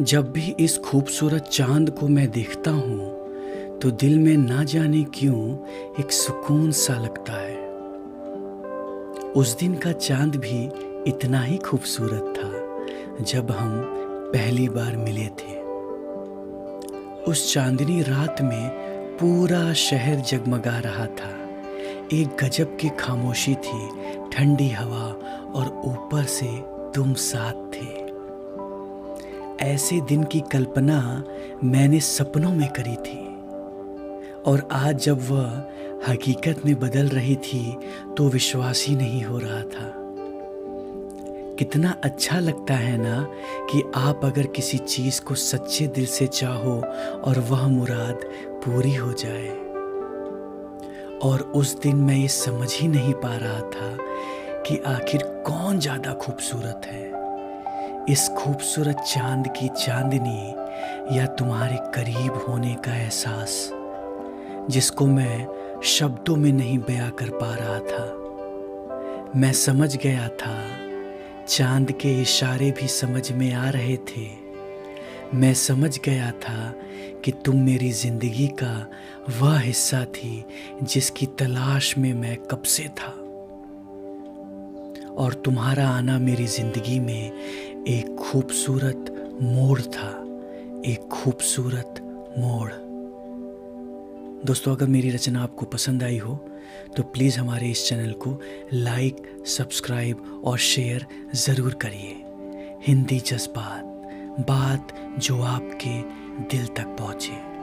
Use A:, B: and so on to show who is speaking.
A: जब भी इस खूबसूरत चाँद को मैं देखता हूँ तो दिल में ना जाने क्यों एक सुकून सा लगता है। उस दिन का चाँद भी इतना ही खूबसूरत था, जब हम पहली बार मिले थे। उस चांदनी रात में पूरा शहर जगमगा रहा था। एक गजब की खामोशी थी, ठंडी हवा और ऊपर से तुम साथ ऐसे दिन की कल्पना मैंने सपनों में करी थी। और आज जब वह हकीकत में बदल रही थी तो विश्वास ही नहीं हो रहा था। कितना अच्छा लगता है ना कि आप अगर किसी चीज़ को सच्चे दिल से चाहो और वह मुराद पूरी हो जाए। और उस दिन मैं ये समझ ही नहीं पा रहा था कि आखिर कौन ज़्यादा खूबसूरत है। इस खूबसूरत चाँद की चांदनी या तुम्हारे करीब होने का एहसास, जिसको मैं शब्दों में नहीं बया कर पा रहा था। मैं समझ गया था, चाँद के इशारे भी समझ में आ रहे थे। मैं समझ गया था कि तुम मेरी ज़िंदगी का वह हिस्सा थी जिसकी तलाश में मैं कब से था। और तुम्हारा आना मेरी ज़िंदगी में एक खूबसूरत मोड़ था, एक खूबसूरत मोड़। दोस्तों, अगर मेरी रचना आपको पसंद आई हो तो प्लीज़ हमारे इस चैनल को लाइक, सब्सक्राइब और शेयर ज़रूर करिए। हिंदी जज्बात, बात जो आपके दिल तक पहुँचे।